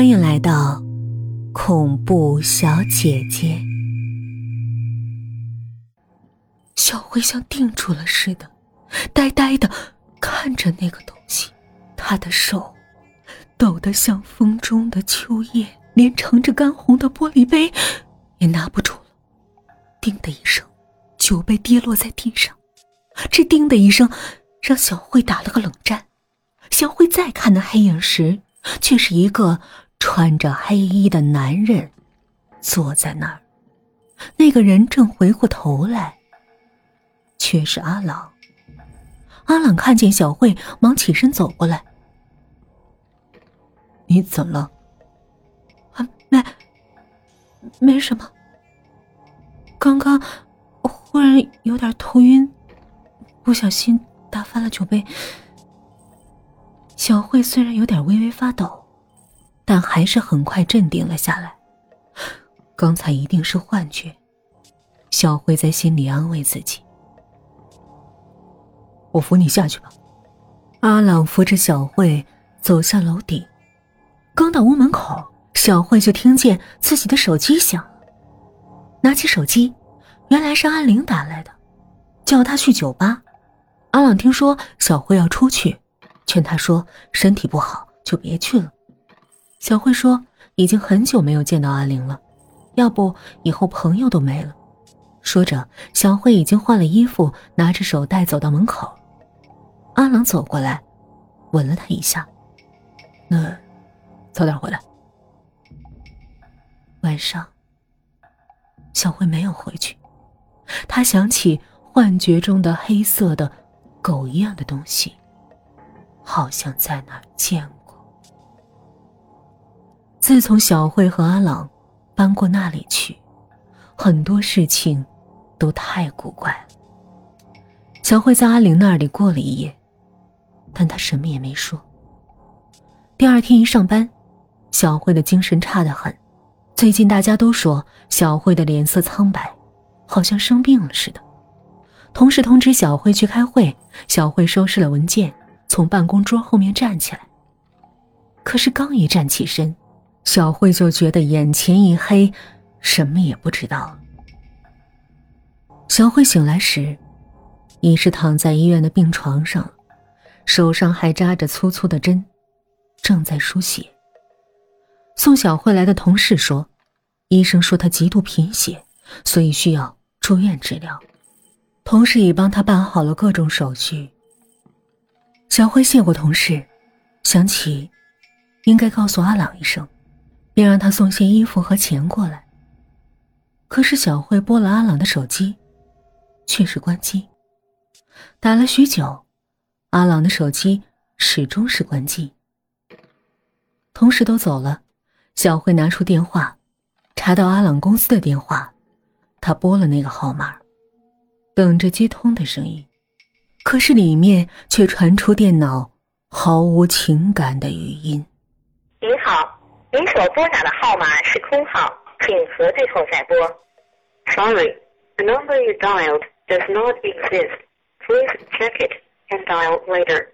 欢迎来到恐怖小姐姐。小慧像定住了似的，呆呆的看着那个东西，她的手抖得像风中的秋叶，连盛着干红的玻璃杯也拿不住了。叮的一声，酒杯跌落在地上。这叮的一声，让小慧打了个冷战。小慧再看那黑影时，却是一个穿着黑衣的男人，坐在那儿。那个人正回过头来，却是阿朗。阿朗看见小慧，忙起身走过来：“你怎么了？”“啊，没，没什么。刚刚忽然有点头晕，不小心打翻了酒杯。”小慧虽然有点微微发抖，但还是很快镇定了下来。刚才一定是幻觉，小慧在心里安慰自己。我扶你下去吧。阿朗扶着小慧走下楼顶，刚到屋门口，小慧就听见自己的手机响。拿起手机，原来是阿玲打来的，叫她去酒吧。阿朗听说小慧要出去。劝他说：“身体不好就别去了。”小慧说：“已经很久没有见到阿玲了，要不以后朋友都没了。”说着，小慧已经换了衣服，拿着手袋走到门口。阿郎走过来，吻了她一下：“那早点回来。”晚上，小慧没有回去，她想起幻觉中的黑色的狗一样的东西。好像在哪儿见过。自从小慧和阿朗搬过那里去，很多事情都太古怪了。小慧在阿玲那里过了一夜，但她什么也没说。第二天一上班，小慧的精神差得很。最近大家都说小慧的脸色苍白，好像生病了似的。同事通知小慧去开会，小慧收拾了文件。从办公桌后面站起来，可是刚一站起身，小慧就觉得眼前一黑，什么也不知道。小慧醒来时，已是躺在医院的病床上，手上还扎着粗粗的针，正在输血。送小慧来的同事说，医生说她极度贫血，所以需要住院治疗。同事已帮她办好了各种手续。小慧谢过同事，想起应该告诉阿朗一声，便让他送些衣服和钱过来。可是小慧拨了阿朗的手机，却是关机。打了许久，阿朗的手机始终是关机。同事都走了，小慧拿出电话，查到阿朗公司的电话，她拨了那个号码，等着接通的声音。可是里面却传出电脑毫无情感的语音：“，您所拨打的号码是空号，请核对后再拨。Sorry, the number you dialed does not exist. Please check it and dial later.”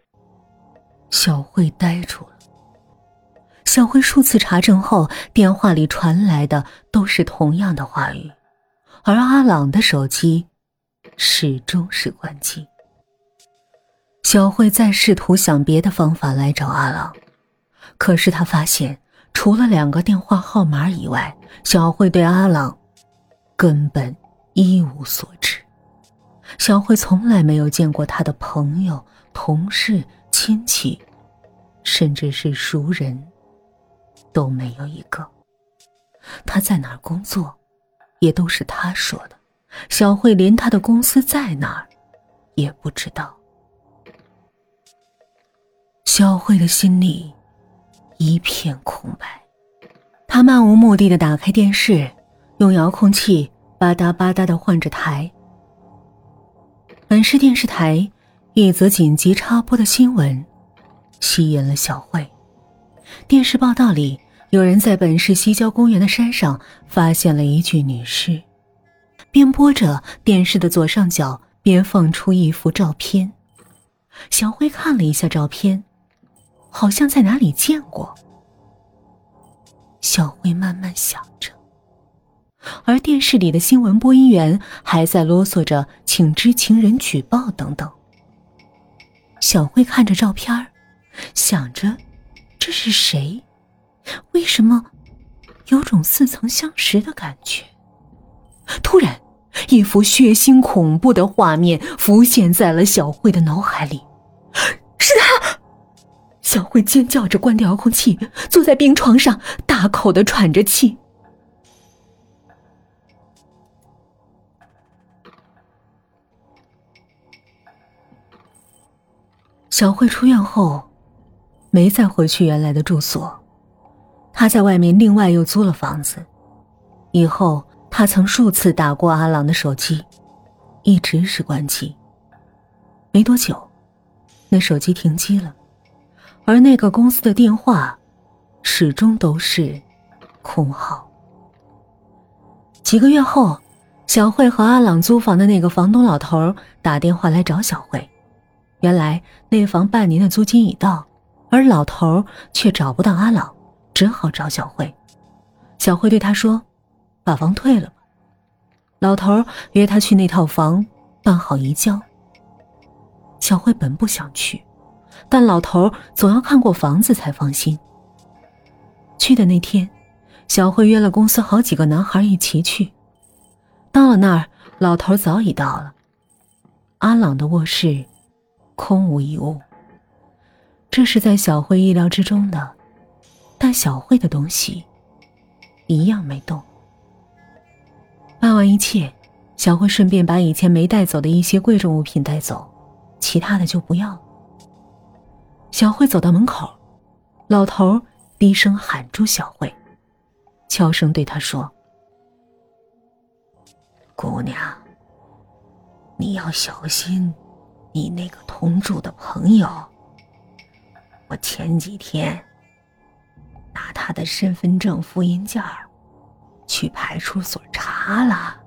小慧呆住了。小慧数次查证后，电话里传来的都是同样的话语，而阿朗的手机始终是关机。小慧再试图想别的方法来找阿朗，可是她发现，除了两个电话号码以外，小慧对阿朗根本一无所知。小慧从来没有见过他的朋友、同事、亲戚，甚至是熟人，都没有一个。他在哪儿工作，也都是他说的。小慧连他的公司在哪儿，也不知道。小慧的心里一片空白，他漫无目的的打开电视，用遥控器吧嗒吧嗒的换着台。本市电视台一则紧急插播的新闻吸引了小慧。电视报道里，有人在本市西郊公园的山上发现了一具女尸。边播着电视的左上角，边放出一幅照片。小慧看了一下照片。好像在哪里见过。小慧慢慢想着，而电视里的新闻播音员还在啰嗦着“请知情人举报”等等。小慧看着照片想着这是谁？为什么有种似曾相识的感觉？突然，一幅血腥恐怖的画面浮现在了小慧的脑海里，小慧尖叫着关掉遥控器，坐在病床上，大口的喘着气。小慧出院后，没再回去原来的住所，她在外面另外又租了房子。以后，她曾数次打过阿朗的手机，一直是关机。没多久，那手机停机了。而那个公司的电话，始终都是空号。几个月后，小慧和阿朗租房的那个房东老头打电话来找小慧。原来那房半年的租金已到，而老头却找不到阿朗，只好找小慧。小慧对他说：“把房退了吧。”老头约他去那套房办好移交。小慧本不想去。但老头总要看过房子才放心。去的那天，小慧约了公司好几个男孩一起去。到了那儿，老头早已到了。阿朗的卧室空无一物，这是在小慧意料之中的。但小慧的东西一样没动。办完一切，小慧顺便把以前没带走的一些贵重物品带走，其他的就不要了。小慧走到门口，老头低声喊住小慧，悄声对她说：“姑娘，你要小心，你那个同住的朋友。我前几天拿他的身份证复印件去派出所查了，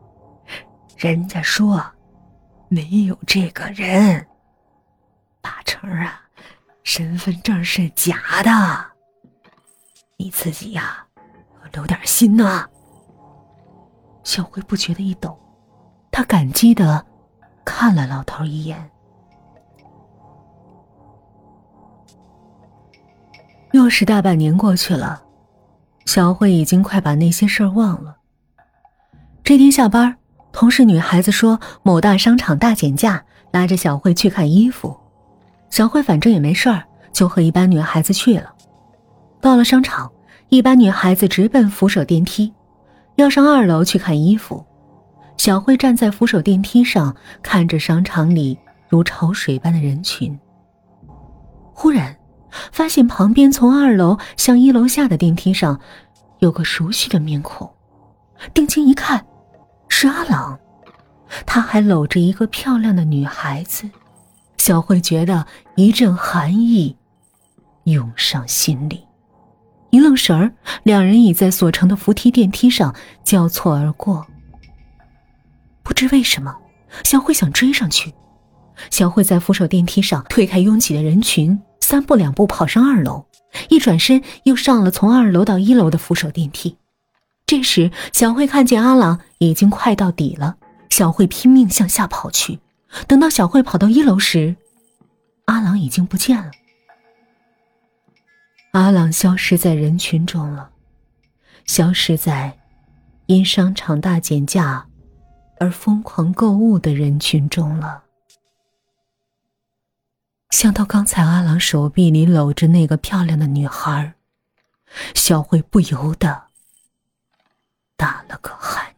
人家说没有这个人，八成啊。”身份证是假的，你自己呀，要留点心呐。小慧不觉得一抖，她感激的看了老头一眼。又是大半年过去了，小慧已经快把那些事儿忘了。这天下班，同事女孩子说某大商场大减价，拉着小慧去看衣服。小慧反正也没事儿，就和一般女孩子去了。到了商场，一般女孩子直奔扶手电梯，要上二楼去看衣服。小慧站在扶手电梯上，看着商场里如潮水般的人群。忽然，发现旁边从二楼向一楼下的电梯上，有个熟悉的面孔。定睛一看，是阿朗，他还搂着一个漂亮的女孩子。小慧觉得一阵寒意涌上心里，一愣神儿，两人已在所乘的扶梯电梯上交错而过。不知为什么，小慧想追上去。小慧在扶手电梯上推开拥挤的人群，三步两步跑上二楼，一转身又上了从二楼到一楼的扶手电梯。这时，小慧看见阿朗已经快到底了，小慧拼命向下跑去。等到小慧跑到一楼时，阿朗已经不见了。阿朗消失在人群中了，消失在因商场大减价而疯狂购物的人群中了。想到刚才阿朗手臂里搂着那个漂亮的女孩，小慧不由得打了个寒